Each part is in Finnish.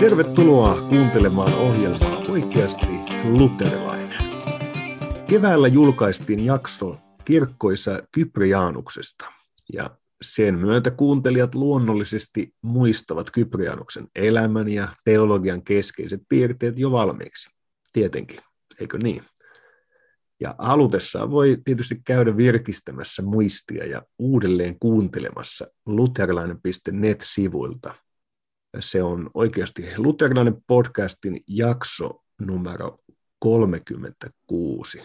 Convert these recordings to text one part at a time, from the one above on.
Tervetuloa kuuntelemaan ohjelmaa Oikeasti luterilainen. Keväällä julkaistiin jakso kirkkoisa Kypriaanuksesta ja sen myötä kuuntelijat luonnollisesti muistavat Kyprianuksen elämän ja teologian keskeiset piirteet jo valmiiksi. Tietenkin, eikö niin? Ja halutessaan voi tietysti käydä virkistämässä muistia ja uudelleen kuuntelemassa luterilainen.net-sivuilta. Se on oikeasti luterilainen podcastin jakso numero 36.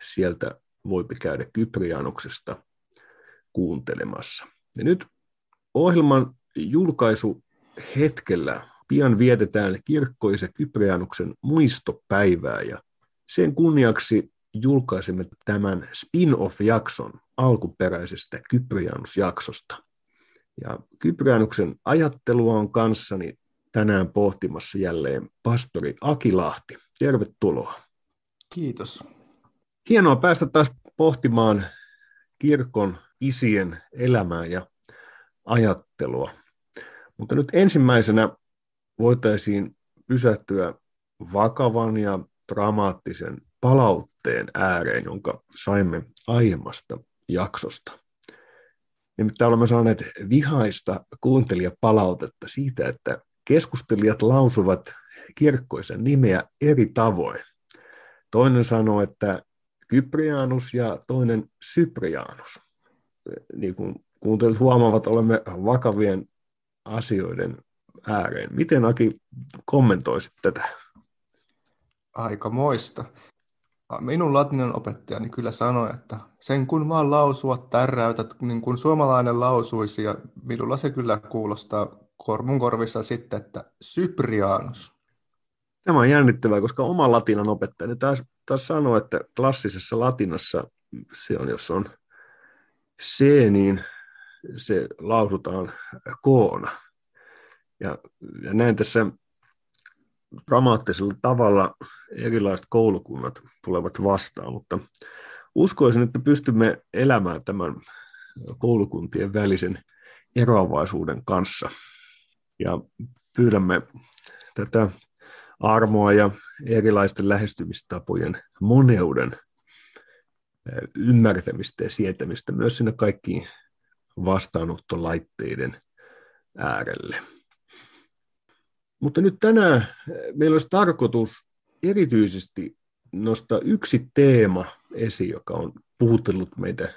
Sieltä voi käydä Kyprianuksesta kuuntelemassa. Ja nyt ohjelman julkaisu hetkellä pian vietetään kirkkoisen Kyprianuksen muistopäivää ja sen kunniaksi julkaisimme tämän spin-off-jakson alkuperäisestä Kyprianus-jaksosta. Ja Kyprianuksen ajattelua on kanssani tänään pohtimassa jälleen pastori Aki Lahti. Tervetuloa. Kiitos. Hienoa päästä taas pohtimaan kirkon isien elämää ja ajattelua. Mutta nyt ensimmäisenä voitaisiin pysähtyä vakavan ja dramaattisen palautteen ääreen, jonka saimme aiemmasta jaksosta. Nimittäin olemme saaneet vihaista kuuntelijapalautetta siitä, että keskustelijat lausuvat kirkkoisen nimeä eri tavoin. Toinen sanoo, että Kyprianus ja toinen Syprianus. Niin kuin kuuntelijat huomaavat, olemme vakavien asioiden ääreen. Miten Aki kommentoisit tätä? Aika moista. Minun latinan opettajani kyllä sanoi, että sen kun vaan lausua tärräytät, niin kuin suomalainen lausuisi, ja minulla se kyllä kuulostaa kormun korvissa sitten, että Cyprianus. Tämä on jännittävää, koska oma latinan opettajani taas, taas sanoi, että klassisessa latinassa se on, jos on C, niin se lausutaan koona. Ja, ja näin tässä dramaattisella tavalla erilaiset koulukunnat tulevat vastaan, mutta uskoisin, että pystymme elämään tämän koulukuntien välisen eroavaisuuden kanssa. Ja pyydämme tätä armoa ja erilaisten lähestymistapojen moneuden ymmärtämistä ja sietämistä myös sinne kaikkiin vastaanottolaitteiden äärelle. Mutta nyt tänään eh, meillä olisi tarkoitus erityisesti nostaa yksi teema esiin, joka on puhutellut meitä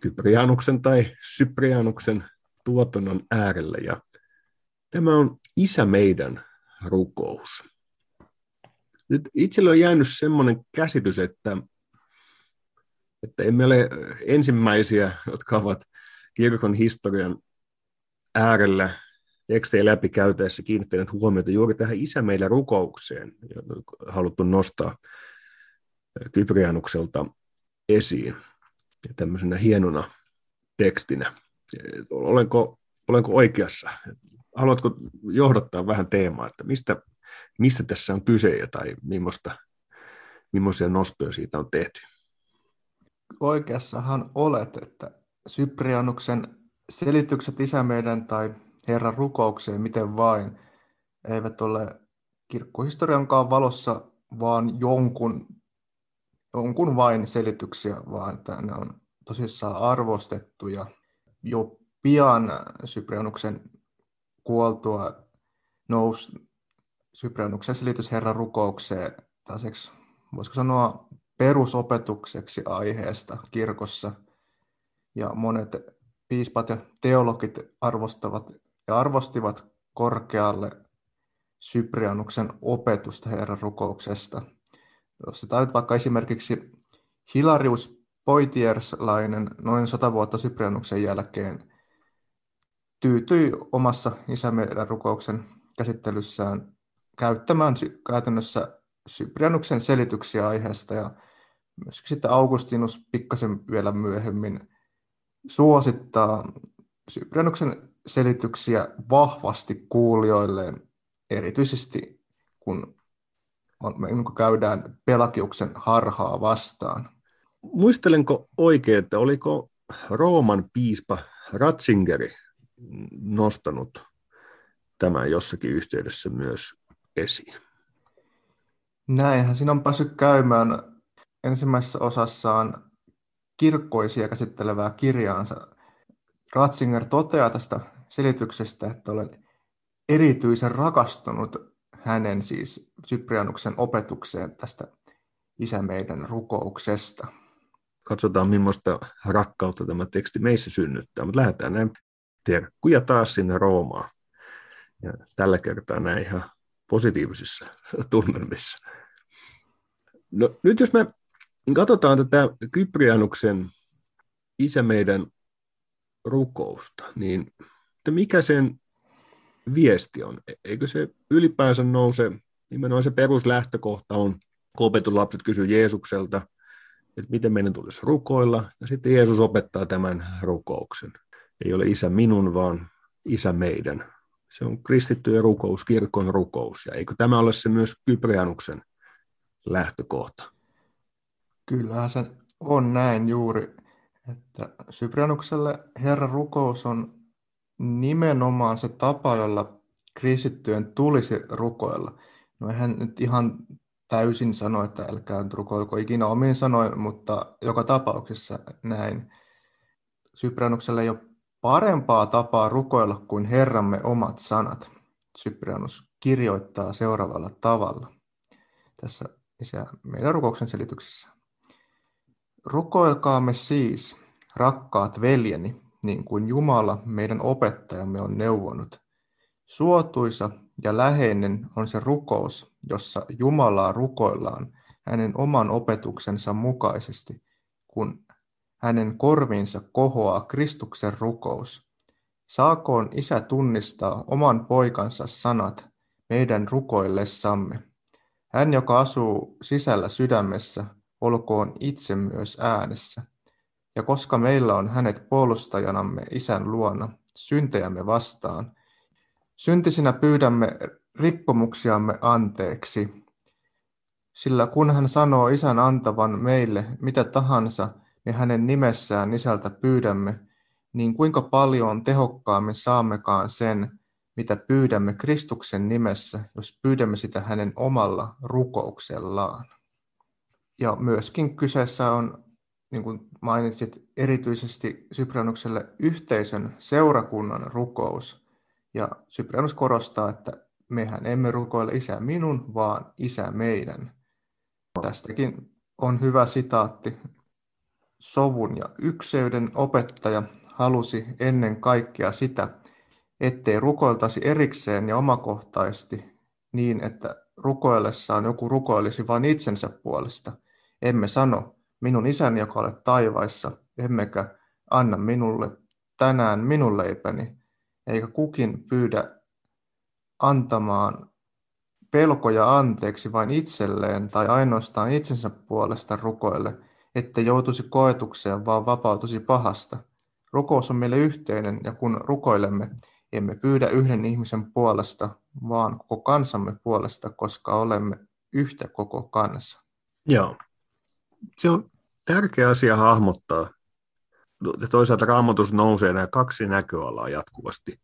Kyprianuksen tai Syprianuksen tuotannon äärellä. Ja tämä on Isä meidän rukous. Nyt itsellä on jäänyt semmoinen käsitys, että, että emme ole ensimmäisiä, jotka ovat kirkon historian äärellä tekstejä läpi käytäessä kiinnittäneet huomiota juuri tähän Isä meillä rukoukseen, haluttu nostaa Kyprianukselta esiin ja tämmöisenä hienona tekstinä. Olenko, olenko oikeassa? Haluatko johdattaa vähän teemaa, että mistä, mistä tässä on kyse tai millaista, millaisia nostoja siitä on tehty? Oikeassahan olet, että Syprianuksen selitykset Isä meidän tai Herran rukoukseen miten vain, eivät ole kirkkohistoriankaan valossa vaan jonkun, jonkun vain selityksiä, vaan että ne on tosissaan arvostettu ja jo pian Syprianuksen kuoltua nousi Syprianuksen selitys Herran rukoukseen tällaiseksi, voisiko sanoa, perusopetukseksi aiheesta kirkossa. Ja monet piispat ja teologit arvostavat ja arvostivat korkealle Syprianuksen opetusta Herran rukouksesta. Jos sitä vaikka esimerkiksi Hilarius Poitierslainen noin sata vuotta Syprianuksen jälkeen tyytyi omassa isämeidän rukouksen käsittelyssään käyttämään käytännössä Syprianuksen selityksiä aiheesta ja myöskin sitten Augustinus pikkasen vielä myöhemmin suosittaa Syprianuksen selityksiä vahvasti kuulijoilleen, erityisesti kun käydään Pelakiuksen harhaa vastaan. Muistelenko oikein, että oliko Rooman piispa Ratzingeri nostanut tämän jossakin yhteydessä myös esiin. Näinhän siinä on päässyt käymään ensimmäisessä osassaan kirkkoisia käsittelevää kirjaansa. Ratzinger toteaa tästä selityksestä, että olen erityisen rakastunut hänen siis Cyprianuksen opetukseen tästä Isä meidän rukouksesta. Katsotaan, millaista rakkautta tämä teksti meissä synnyttää, mutta lähdetään näin terkkuja taas sinne Roomaan. Ja tällä kertaa näin ihan positiivisissa tunnelmissa. No, nyt jos me katsotaan tätä Kyprianuksen isä meidän rukousta, niin mikä sen viesti on? Eikö se ylipäänsä nouse, nimenomaan se peruslähtökohta on, kun opetuslapset kysyy Jeesukselta, että miten meidän tulisi rukoilla, ja sitten Jeesus opettaa tämän rukouksen. Ei ole isä minun, vaan isä meidän. Se on kristittyjen rukous, kirkon rukous, ja eikö tämä ole se myös Kyprianuksen lähtökohta? Kyllähän se on näin juuri, että Syprianukselle Herran rukous on nimenomaan se tapa, jolla kristittyjen tulisi rukoilla. No eihän nyt ihan täysin sano, että älkää rukoilko ikinä omiin sanoin, mutta joka tapauksessa näin. Syprianukselle ei ole parempaa tapaa rukoilla kuin Herramme omat sanat. Syprianus kirjoittaa seuraavalla tavalla tässä meidän rukouksen selityksessä. Rukoilkaamme siis, rakkaat veljeni, niin kuin Jumala meidän opettajamme on neuvonut. Suotuisa ja läheinen on se rukous, jossa Jumalaa rukoillaan hänen oman opetuksensa mukaisesti, kun hänen korviinsa kohoaa Kristuksen rukous. Saakoon isä tunnistaa oman poikansa sanat meidän rukoillessamme. Hän, joka asuu sisällä sydämessä, olkoon itse myös äänessä. Ja koska meillä on hänet puolustajanamme isän luona, syntejämme vastaan, syntisinä pyydämme rikkomuksiamme anteeksi. Sillä kun hän sanoo isän antavan meille mitä tahansa, me hänen nimessään isältä pyydämme, niin kuinka paljon tehokkaammin saammekaan sen, mitä pyydämme Kristuksen nimessä, jos pyydämme sitä hänen omalla rukouksellaan. Ja myöskin kyseessä on, niin kuin mainitsit, erityisesti Syprianukselle yhteisön seurakunnan rukous. Ja Syprianus korostaa, että mehän emme rukoile isä minun, vaan isä meidän. Tästäkin on hyvä sitaatti. Sovun ja ykseyden opettaja halusi ennen kaikkea sitä, ettei rukoiltaisi erikseen ja omakohtaisesti niin, että rukoillessaan joku rukoilisi vain itsensä puolesta – emme sano, minun isäni, joka olet taivaissa, emmekä anna minulle tänään minun leipäni, eikä kukin pyydä antamaan pelkoja anteeksi vain itselleen tai ainoastaan itsensä puolesta rukoille, että joutuisi koetukseen, vaan vapautuisi pahasta. Rukous on meille yhteinen, ja kun rukoilemme, emme pyydä yhden ihmisen puolesta, vaan koko kansamme puolesta, koska olemme yhtä koko kansa. Joo se on tärkeä asia hahmottaa. Ja toisaalta raamatus nousee nämä kaksi näköalaa jatkuvasti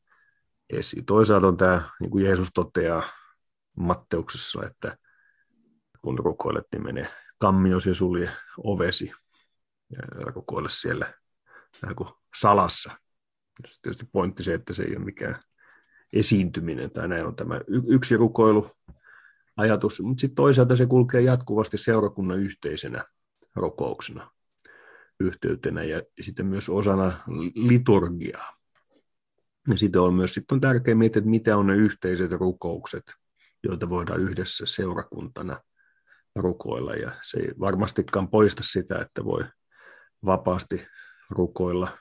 esiin. Toisaalta on tämä, niin kuin Jeesus toteaa Matteuksessa, että kun rukoilet, niin mene kammios ja sulje ovesi ja rukoile siellä vähän kuin salassa. Tietysti pointti se, että se ei ole mikään esiintyminen tai näin on tämä yksi rukoilu ajatus, mutta sitten toisaalta se kulkee jatkuvasti seurakunnan yhteisenä rukouksena, yhteytenä ja sitten myös osana liturgiaa. Ja sitten on myös sitten on tärkeää miettiä, että mitä on ne yhteiset rukoukset, joita voidaan yhdessä seurakuntana rukoilla. Ja se ei varmastikaan poista sitä, että voi vapaasti rukoilla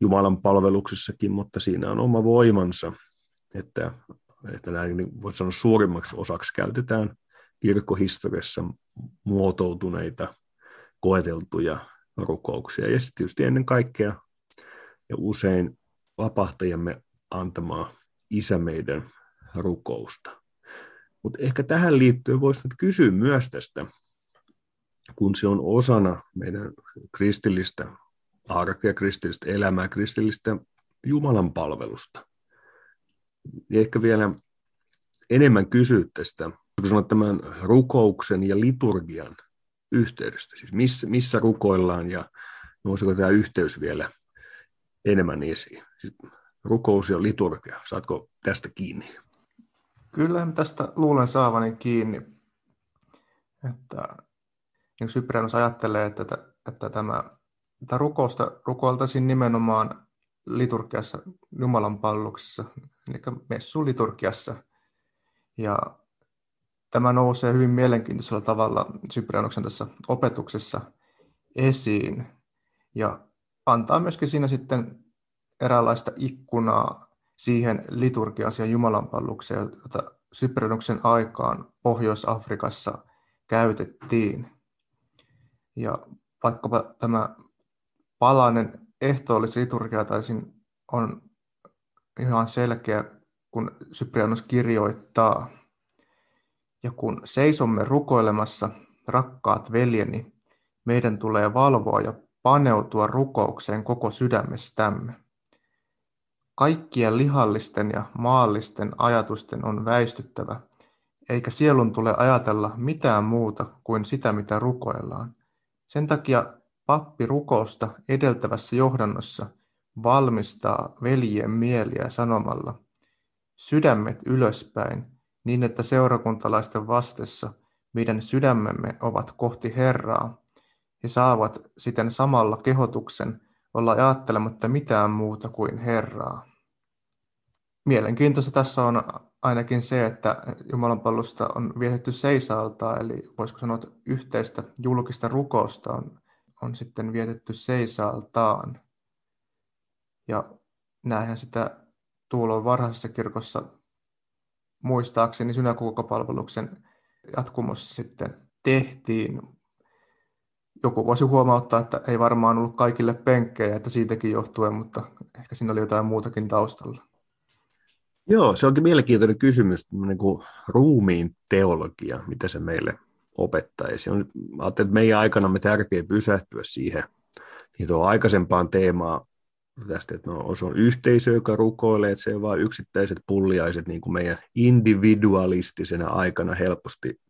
Jumalan palveluksessakin, mutta siinä on oma voimansa, että, että näin niin voisi sanoa suurimmaksi osaksi käytetään kirkkohistoriassa muotoutuneita, koeteltuja rukouksia. Ja sitten tietysti ennen kaikkea ja usein vapahtajamme antamaa isä meidän rukousta. Mutta ehkä tähän liittyen voisi nyt kysyä myös tästä, kun se on osana meidän kristillistä arkea, kristillistä elämää, kristillistä Jumalan palvelusta. ehkä vielä enemmän kysyä tästä, kun sanoit tämän rukouksen ja liturgian yhteydestä, siis missä, missä rukoillaan ja nousiko tämä yhteys vielä enemmän esiin? Siis rukous ja liturgia, saatko tästä kiinni? Kyllä tästä luulen saavani kiinni, että niin ajattelee, että, että tämä, että rukousta rukoiltaisiin nimenomaan liturgiassa, Jumalan palluksessa, eli messuliturgiassa. Ja tämä nousee hyvin mielenkiintoisella tavalla Cyprianuksen tässä opetuksessa esiin ja antaa myöskin siinä sitten eräänlaista ikkunaa siihen liturgiaan, siihen Jumalanpallukseen, jota Cyprianuksen aikaan Pohjois-Afrikassa käytettiin. Ja vaikkapa tämä palainen ehtoollisliturgia taisin on ihan selkeä, kun Cyprianus kirjoittaa. Ja kun seisomme rukoilemassa, rakkaat veljeni, meidän tulee valvoa ja paneutua rukoukseen koko sydämestämme. Kaikkien lihallisten ja maallisten ajatusten on väistyttävä, eikä sielun tule ajatella mitään muuta kuin sitä, mitä rukoillaan. Sen takia pappi rukousta edeltävässä johdannossa valmistaa veljien mieliä sanomalla sydämet ylöspäin, niin että seurakuntalaisten vastessa meidän sydämemme ovat kohti Herraa, he saavat siten samalla kehotuksen olla ajattelematta mitään muuta kuin Herraa. Mielenkiintoista tässä on ainakin se, että Jumalan palvelusta on vietetty seisaltaa, eli voisiko sanoa, että yhteistä julkista rukousta on, on sitten vietetty seisaltaan. Ja näinhän sitä tuolloin varhaisessa kirkossa muistaakseni synagogapalveluksen jatkumossa sitten tehtiin. Joku voisi huomauttaa, että ei varmaan ollut kaikille penkkejä, että siitäkin johtuen, mutta ehkä siinä oli jotain muutakin taustalla. Joo, se onkin mielenkiintoinen kysymys, niin kuin ruumiin teologia, mitä se meille opettaisi. On, ajattelin, että meidän aikana me tärkeää pysähtyä siihen niin tuo aikaisempaan teemaan tästä, että no, se on yhteisö, joka rukoilee, että se on vain yksittäiset pulliaiset, niin kuin meidän individualistisena aikana helposti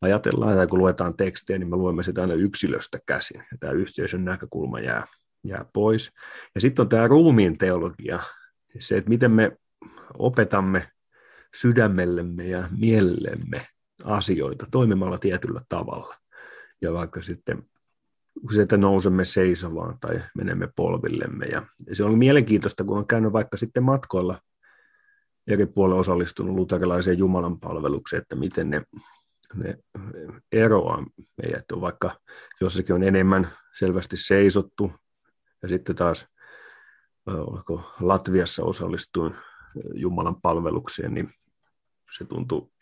ajatellaan, tai kun luetaan tekstiä, niin me luemme sitä aina yksilöstä käsin, ja tämä yhteisön näkökulma jää, jää pois. Ja sitten on tämä ruumiin teologia, se, että miten me opetamme sydämellemme ja mielellemme asioita toimimalla tietyllä tavalla. Ja vaikka sitten se, että nousemme seisovaan tai menemme polvillemme. Ja se on mielenkiintoista, kun on käynyt vaikka sitten matkoilla eri puolilla osallistunut luterilaiseen Jumalan palvelukseen, että miten ne, ne eroaa meidät. On vaikka jossakin on enemmän selvästi seisottu, ja sitten taas oliko Latviassa osallistuin Jumalan palvelukseen, niin se tuntuu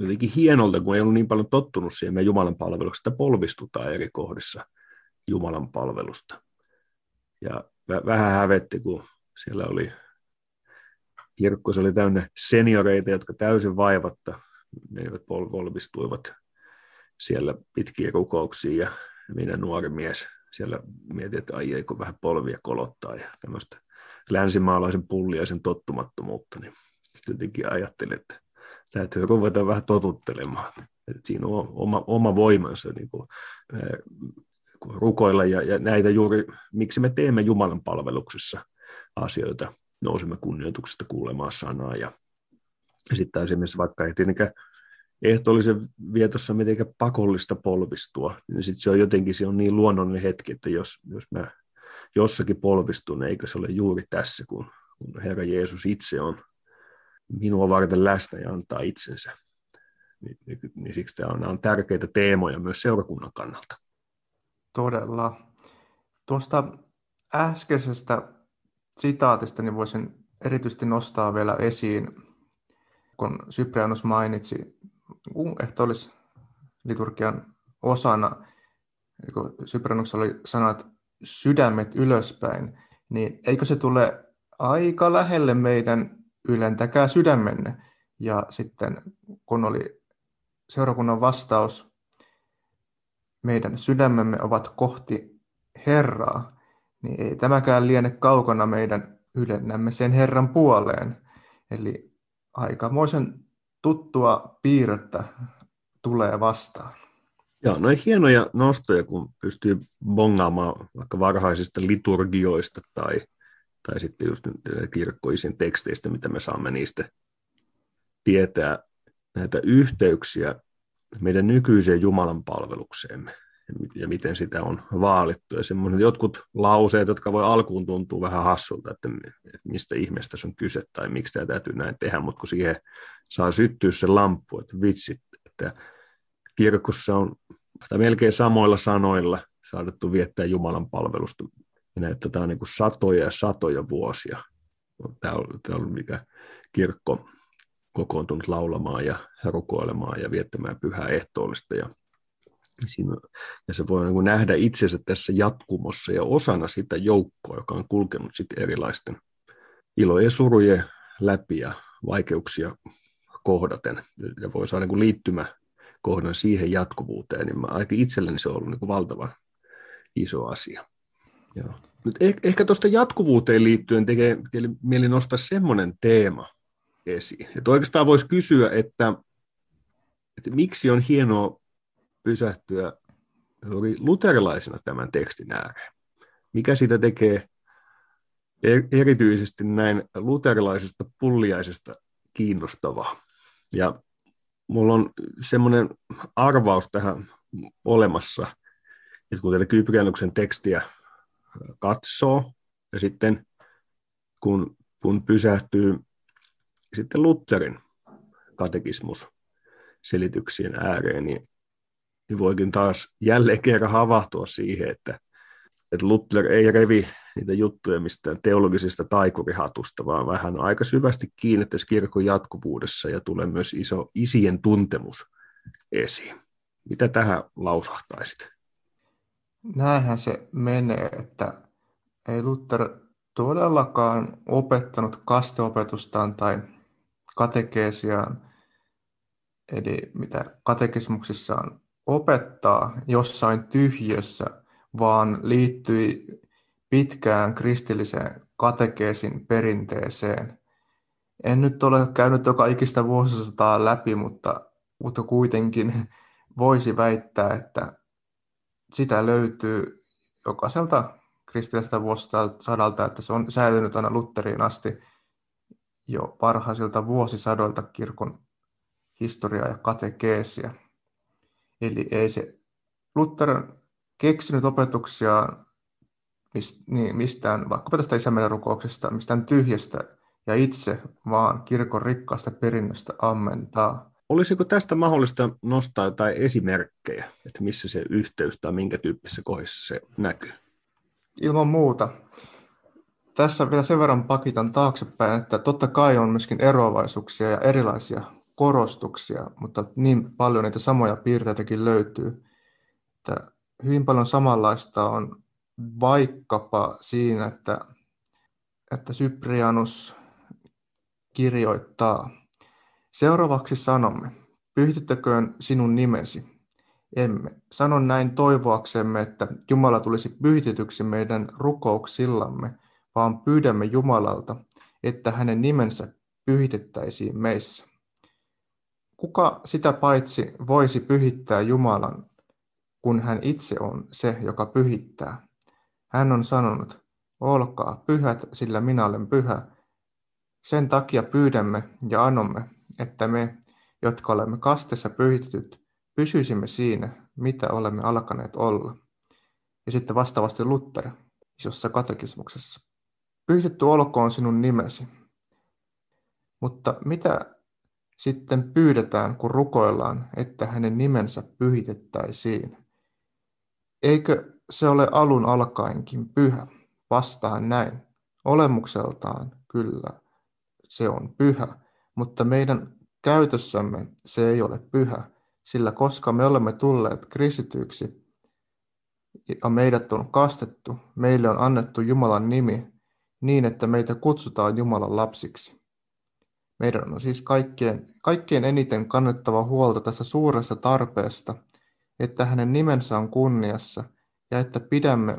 jotenkin hienolta, kun ei ollut niin paljon tottunut siihen meidän Jumalan palveluksesta, että polvistutaan eri kohdissa Jumalan palvelusta. Ja vähän hävetti, kun siellä oli kirkko, se oli täynnä senioreita, jotka täysin vaivatta menivät pol- polvistuivat siellä pitkiä rukouksia ja minä nuori mies siellä mietin, että ai eikö vähän polvia kolottaa ja tämmöistä länsimaalaisen pulliaisen tottumattomuutta, niin sitten jotenkin ajattelin, että täytyy ruveta vähän totuttelemaan. Että siinä on oma, oma voimansa niin kuin, rukoilla ja, ja näitä juuri, miksi me teemme Jumalan palveluksessa asioita, nousemme kunnioituksesta kuulemaan sanaa ja, sitten esimerkiksi vaikka ei tietenkään ehtoollisen vietossa mitenkään pakollista polvistua, niin sitten se on jotenkin se on niin luonnollinen hetki, että jos, jos mä jossakin polvistun, eikö se ole juuri tässä, kun, kun Herra Jeesus itse on minua varten läsnä ja antaa itsensä. Niin, niin, niin siksi tämä on tärkeitä teemoja myös seurakunnan kannalta. Todella. Tuosta äskeisestä sitaatista niin voisin erityisesti nostaa vielä esiin, kun Cyprianus mainitsi olisi liturgian osana, kun Cyprianuksella oli sanat sydämet ylöspäin, niin eikö se tule aika lähelle meidän ylentäkää sydämenne. Ja sitten kun oli seurakunnan vastaus, meidän sydämemme ovat kohti Herraa, niin ei tämäkään liene kaukana meidän ylennämme sen Herran puoleen. Eli aikamoisen tuttua piirrettä tulee vastaan. Joo, no hienoja nostoja, kun pystyy bongaamaan vaikka varhaisista liturgioista tai, tai sitten just kirkkoisin teksteistä, mitä me saamme niistä tietää näitä yhteyksiä meidän nykyiseen Jumalan palvelukseemme ja miten sitä on vaalittu. Ja jotkut lauseet, jotka voi alkuun tuntua vähän hassulta, että, mistä ihmeestä on kyse tai miksi tämä täytyy näin tehdä, mutta kun siihen saa syttyä se lamppu, että vitsit, että kirkossa on tai melkein samoilla sanoilla saadettu viettää Jumalan palvelusta. Ja että tämä on niin satoja ja satoja vuosia. Tämä on, tämä on mikä kirkko kokoontunut laulamaan ja rukoilemaan ja viettämään pyhää ehtoollista. Ja, siinä, ja se voi niin nähdä itsensä tässä jatkumossa ja osana sitä joukkoa, joka on kulkenut sitten erilaisten ilojen ja surujen läpi ja vaikeuksia kohdaten. Ja voi saada niin liittymä kohdan siihen jatkuvuuteen, niin mä, aika itselleni se on ollut niin valtavan iso asia. Joo. Nyt eh, ehkä tuosta jatkuvuuteen liittyen tekee mieli nostaa semmoinen teema esiin. Että oikeastaan voisi kysyä, että, että miksi on hienoa pysähtyä luterilaisena tämän tekstin ääreen. Mikä siitä tekee erityisesti näin luterilaisesta pulliaisesta kiinnostavaa. Ja mulla on semmoinen arvaus tähän olemassa, että kun tätä Kyprianuksen tekstiä katsoo ja sitten kun, kun pysähtyy sitten Lutherin katekismus selityksien ääreen, niin, niin voikin taas jälleen kerran havahtua siihen, että, että Luther ei revi niitä juttuja mistään teologisesta taikurihatusta, vaan vähän aika syvästi kiinni tässä kirkon jatkuvuudessa ja tulee myös iso isien tuntemus esiin. Mitä tähän lausahtaisit? Näinhän se menee, että ei Luther todellakaan opettanut kasteopetustaan tai katekeesiaan, eli mitä katekismuksissaan opettaa jossain tyhjössä, vaan liittyi pitkään kristilliseen katekeesin perinteeseen. En nyt ole käynyt joka ikistä vuosisataa läpi, mutta, mutta kuitenkin voisi väittää, että sitä löytyy jokaiselta kristilliseltä vuosisadalta, että se on säilynyt aina Lutteriin asti jo parhaisilta vuosisadoilta kirkon historiaa ja katekeesia. Eli ei se Luther keksinyt opetuksia mist, niin, mistään, vaikkapa tästä isämeidän rukouksesta, mistään tyhjästä ja itse vaan kirkon rikkaasta perinnöstä ammentaa. Olisiko tästä mahdollista nostaa jotain esimerkkejä, että missä se yhteys tai minkä tyyppisessä kohdassa se näkyy? Ilman muuta. Tässä vielä sen verran pakitan taaksepäin, että totta kai on myöskin eroavaisuuksia ja erilaisia korostuksia, mutta niin paljon niitä samoja piirteitäkin löytyy, että hyvin paljon samanlaista on vaikkapa siinä, että, että Cyprianus kirjoittaa, seuraavaksi sanomme, pyhityttäköön sinun nimesi. Emme. Sanon näin toivoaksemme, että Jumala tulisi pyhitetyksi meidän rukouksillamme, vaan pyydämme Jumalalta, että hänen nimensä pyhitettäisiin meissä. Kuka sitä paitsi voisi pyhittää Jumalan, kun hän itse on se, joka pyhittää? Hän on sanonut, olkaa pyhät, sillä minä olen pyhä. Sen takia pyydämme ja anomme, että me, jotka olemme kastessa pyhitetyt, pysyisimme siinä, mitä olemme alkaneet olla. Ja sitten vastaavasti Luther, isossa katekismuksessa. Pyhitetty olkoon sinun nimesi. Mutta mitä sitten pyydetään, kun rukoillaan, että hänen nimensä pyhitettäisiin? Eikö se ole alun alkaenkin pyhä? Vastaan näin. Olemukseltaan kyllä se on pyhä, mutta meidän käytössämme se ei ole pyhä, sillä koska me olemme tulleet kristityiksi ja meidät on kastettu, meille on annettu Jumalan nimi niin, että meitä kutsutaan Jumalan lapsiksi. Meidän on siis kaikkein, kaikkein eniten kannettava huolta tässä suuressa tarpeesta, että hänen nimensä on kunniassa ja että pidämme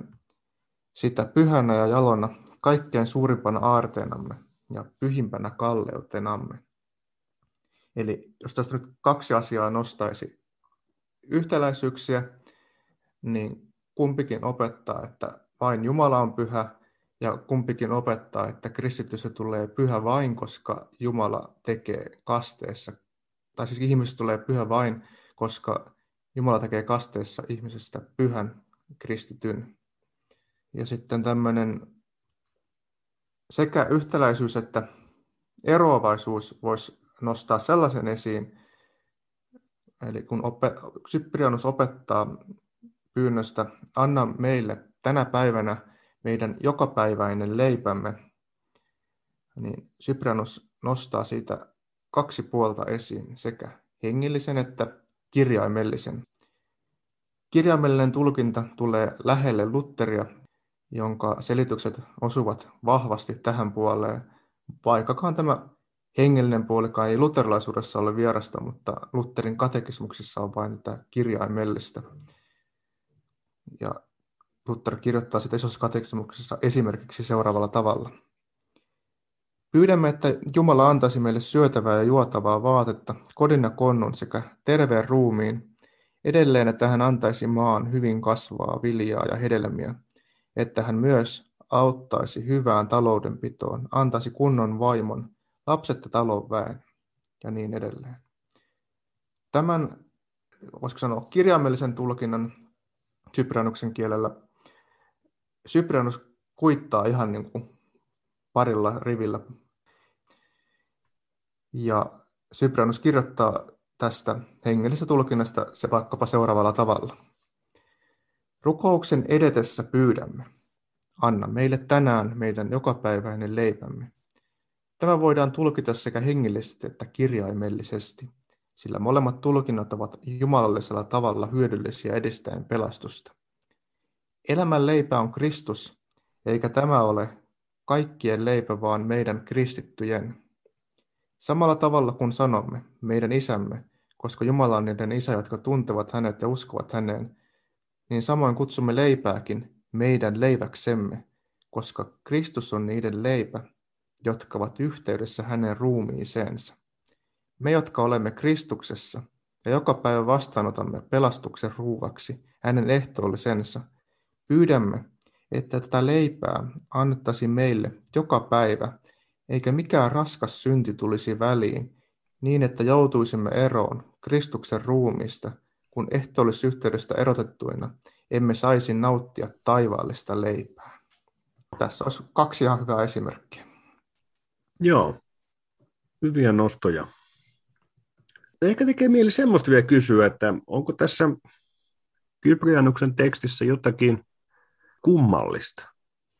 sitä pyhänä ja jalona kaikkein suurimpana aarteenamme, ja pyhimpänä kalleutenamme. Eli jos tästä nyt kaksi asiaa nostaisi yhtäläisyyksiä, niin kumpikin opettaa, että vain Jumala on pyhä, ja kumpikin opettaa, että kristitys tulee pyhä vain, koska Jumala tekee kasteessa, tai siis ihmisestä tulee pyhä vain, koska Jumala tekee kasteessa ihmisestä pyhän kristityn. Ja sitten tämmöinen sekä yhtäläisyys että eroavaisuus voisi nostaa sellaisen esiin, eli kun Cyprianus opettaa pyynnöstä, anna meille tänä päivänä meidän jokapäiväinen leipämme, niin Cyprianus nostaa siitä kaksi puolta esiin, sekä hengillisen että kirjaimellisen. Kirjaimellinen tulkinta tulee lähelle Lutteria, jonka selitykset osuvat vahvasti tähän puoleen, vaikkakaan tämä hengellinen puolikaan ei luterilaisuudessa ole vierasta, mutta Lutterin katekismuksissa on vain tätä kirjaimellistä. Ja Luther kirjoittaa sitä isossa katekismuksessa esimerkiksi seuraavalla tavalla. Pyydämme, että Jumala antaisi meille syötävää ja juotavaa vaatetta, kodin ja konnun sekä terveen ruumiin, edelleen, että hän antaisi maan hyvin kasvaa viljaa ja hedelmiä, että hän myös auttaisi hyvään taloudenpitoon, antaisi kunnon vaimon, lapset ja talon väen ja niin edelleen. Tämän, voisiko sanoa, kirjaimellisen tulkinnan Cyprianuksen kielellä Cyprianus kuittaa ihan niin kuin parilla rivillä. Ja Cyprianus kirjoittaa tästä hengellisestä tulkinnasta se vaikkapa seuraavalla tavalla. Rukouksen edetessä pyydämme, anna meille tänään meidän jokapäiväinen leipämme. Tämä voidaan tulkita sekä hengellisesti että kirjaimellisesti, sillä molemmat tulkinnat ovat jumalallisella tavalla hyödyllisiä edistäen pelastusta. Elämän leipä on Kristus, eikä tämä ole kaikkien leipä, vaan meidän kristittyjen. Samalla tavalla kuin sanomme, meidän isämme, koska Jumala on niiden isä, jotka tuntevat hänet ja uskovat häneen, niin samoin kutsumme leipääkin meidän leiväksemme, koska Kristus on niiden leipä, jotka ovat yhteydessä hänen ruumiiseensa. Me, jotka olemme Kristuksessa ja joka päivä vastaanotamme pelastuksen ruuvaksi hänen ehtoollisensa, pyydämme, että tätä leipää annettaisiin meille joka päivä, eikä mikään raskas synti tulisi väliin, niin että joutuisimme eroon Kristuksen ruumista, kun ehtoollisyhteydestä erotettuina emme saisi nauttia taivaallista leipää. Tässä olisi kaksi ihan hyvää esimerkkiä. Joo, hyviä nostoja. Ehkä tekee mieli semmoista vielä kysyä, että onko tässä Kyprianuksen tekstissä jotakin kummallista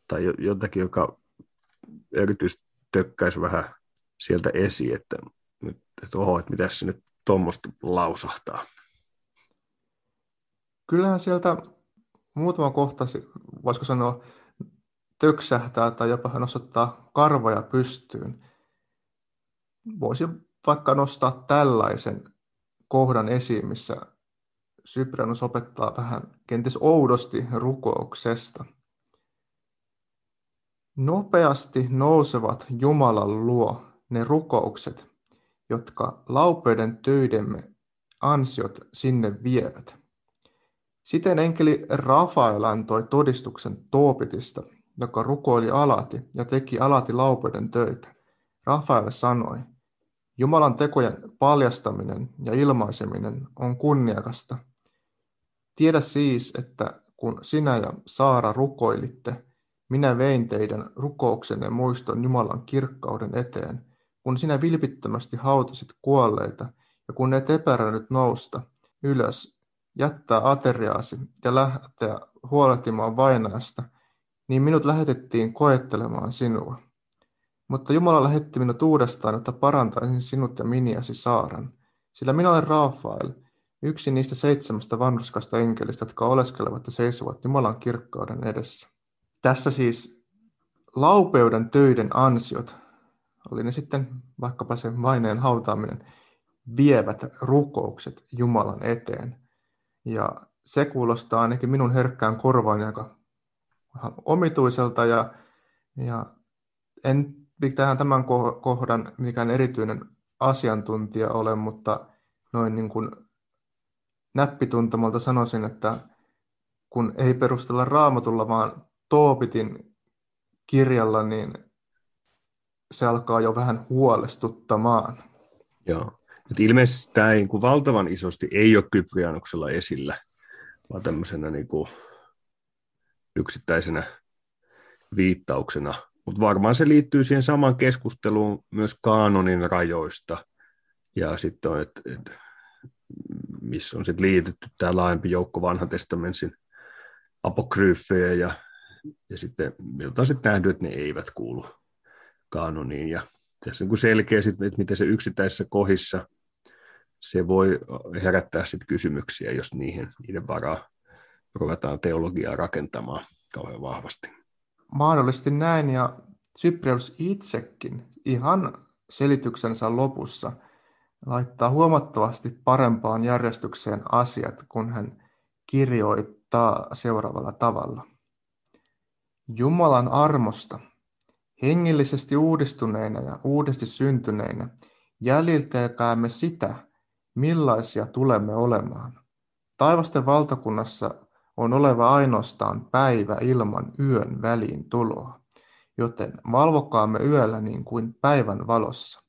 tai jotakin, joka erityisesti tökkäisi vähän sieltä esiin, että, nyt, että oho, että mitä se nyt tuommoista lausahtaa. Kyllähän sieltä muutama kohta, voisiko sanoa, töksähtää tai jopa nostaa karvoja pystyyn. Voisi vaikka nostaa tällaisen kohdan esiin, missä Cyprianus opettaa vähän kenties oudosti rukouksesta. Nopeasti nousevat Jumalan luo ne rukoukset, jotka laupeuden töidemme ansiot sinne vievät. Siten enkeli Rafael antoi todistuksen Toopitista, joka rukoili alati ja teki alati laupeuden töitä. Rafael sanoi, Jumalan tekojen paljastaminen ja ilmaiseminen on kunniakasta. Tiedä siis, että kun sinä ja Saara rukoilitte, minä vein teidän rukouksenne muiston Jumalan kirkkauden eteen, kun sinä vilpittömästi hautasit kuolleita ja kun et epäröinyt nousta ylös, jättää ateriaasi ja lähteä huolehtimaan vainajasta, niin minut lähetettiin koettelemaan sinua. Mutta Jumala lähetti minut uudestaan, että parantaisin sinut ja miniäsi Saaran, sillä minä olen Rafael, yksi niistä seitsemästä vanhuskasta enkelistä, jotka oleskelevat ja seisovat Jumalan kirkkauden edessä. Tässä siis laupeuden töiden ansiot, oli ne sitten vaikkapa sen vaineen hautaaminen, vievät rukoukset Jumalan eteen. Ja se kuulostaa ainakin minun herkkään korvaan aika omituiselta ja, ja en pitäähän tämän kohdan mikään erityinen asiantuntija ole, mutta noin niin kuin näppituntamalta sanoisin, että kun ei perustella raamatulla, vaan Toopitin kirjalla, niin se alkaa jo vähän huolestuttamaan. Joo. Et ilmeisesti tämä ei, niin valtavan isosti ei ole Kyprianuksella esillä, vaan tämmöisenä niin kuin yksittäisenä viittauksena. Mutta varmaan se liittyy siihen samaan keskusteluun myös kaanonin rajoista. Ja sitten on, että et, missä on sitten liitetty tämä laajempi joukko vanhan testamentsin apokryyffejä ja, ja sitten miltä on sitten nähty, että ne eivät kuulu kanoniin. Ja tässä on selkeä sitten, että miten se yksittäisessä kohissa se voi herättää sitten kysymyksiä, jos niihin, niiden varaa ruvetaan teologiaa rakentamaan kauhean vahvasti. Mahdollisesti näin, ja Cyprius itsekin ihan selityksensä lopussa laittaa huomattavasti parempaan järjestykseen asiat, kun hän kirjoittaa seuraavalla tavalla. Jumalan armosta, hengellisesti uudistuneina ja uudesti syntyneinä, jäljiltelkäämme sitä, millaisia tulemme olemaan. Taivasten valtakunnassa on oleva ainoastaan päivä ilman yön väliin tuloa, joten valvokaamme yöllä niin kuin päivän valossa.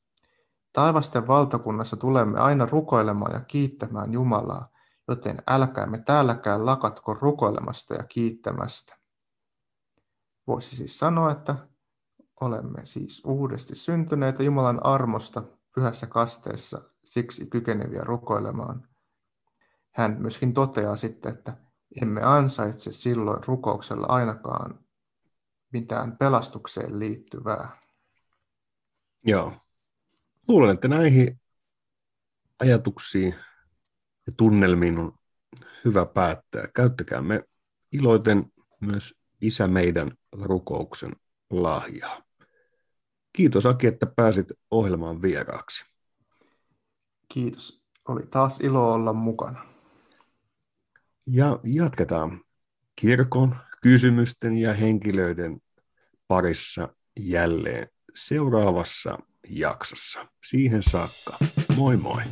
Taivasten valtakunnassa tulemme aina rukoilemaan ja kiittämään Jumalaa, joten älkäämme täälläkään lakatko rukoilemasta ja kiittämästä. Voisi siis sanoa, että olemme siis uudesti syntyneitä Jumalan armosta pyhässä kasteessa, siksi kykeneviä rukoilemaan. Hän myöskin toteaa sitten, että emme ansaitse silloin rukouksella ainakaan mitään pelastukseen liittyvää. Joo. Luulen, että näihin ajatuksiin ja tunnelmiin on hyvä päättää. Käyttäkäämme iloiten myös Isä meidän rukouksen lahjaa. Kiitos Aki, että pääsit ohjelmaan vieraaksi. Kiitos. Oli taas ilo olla mukana. Ja jatketaan kirkon kysymysten ja henkilöiden parissa jälleen seuraavassa jaksossa. Siihen saakka, moi moi!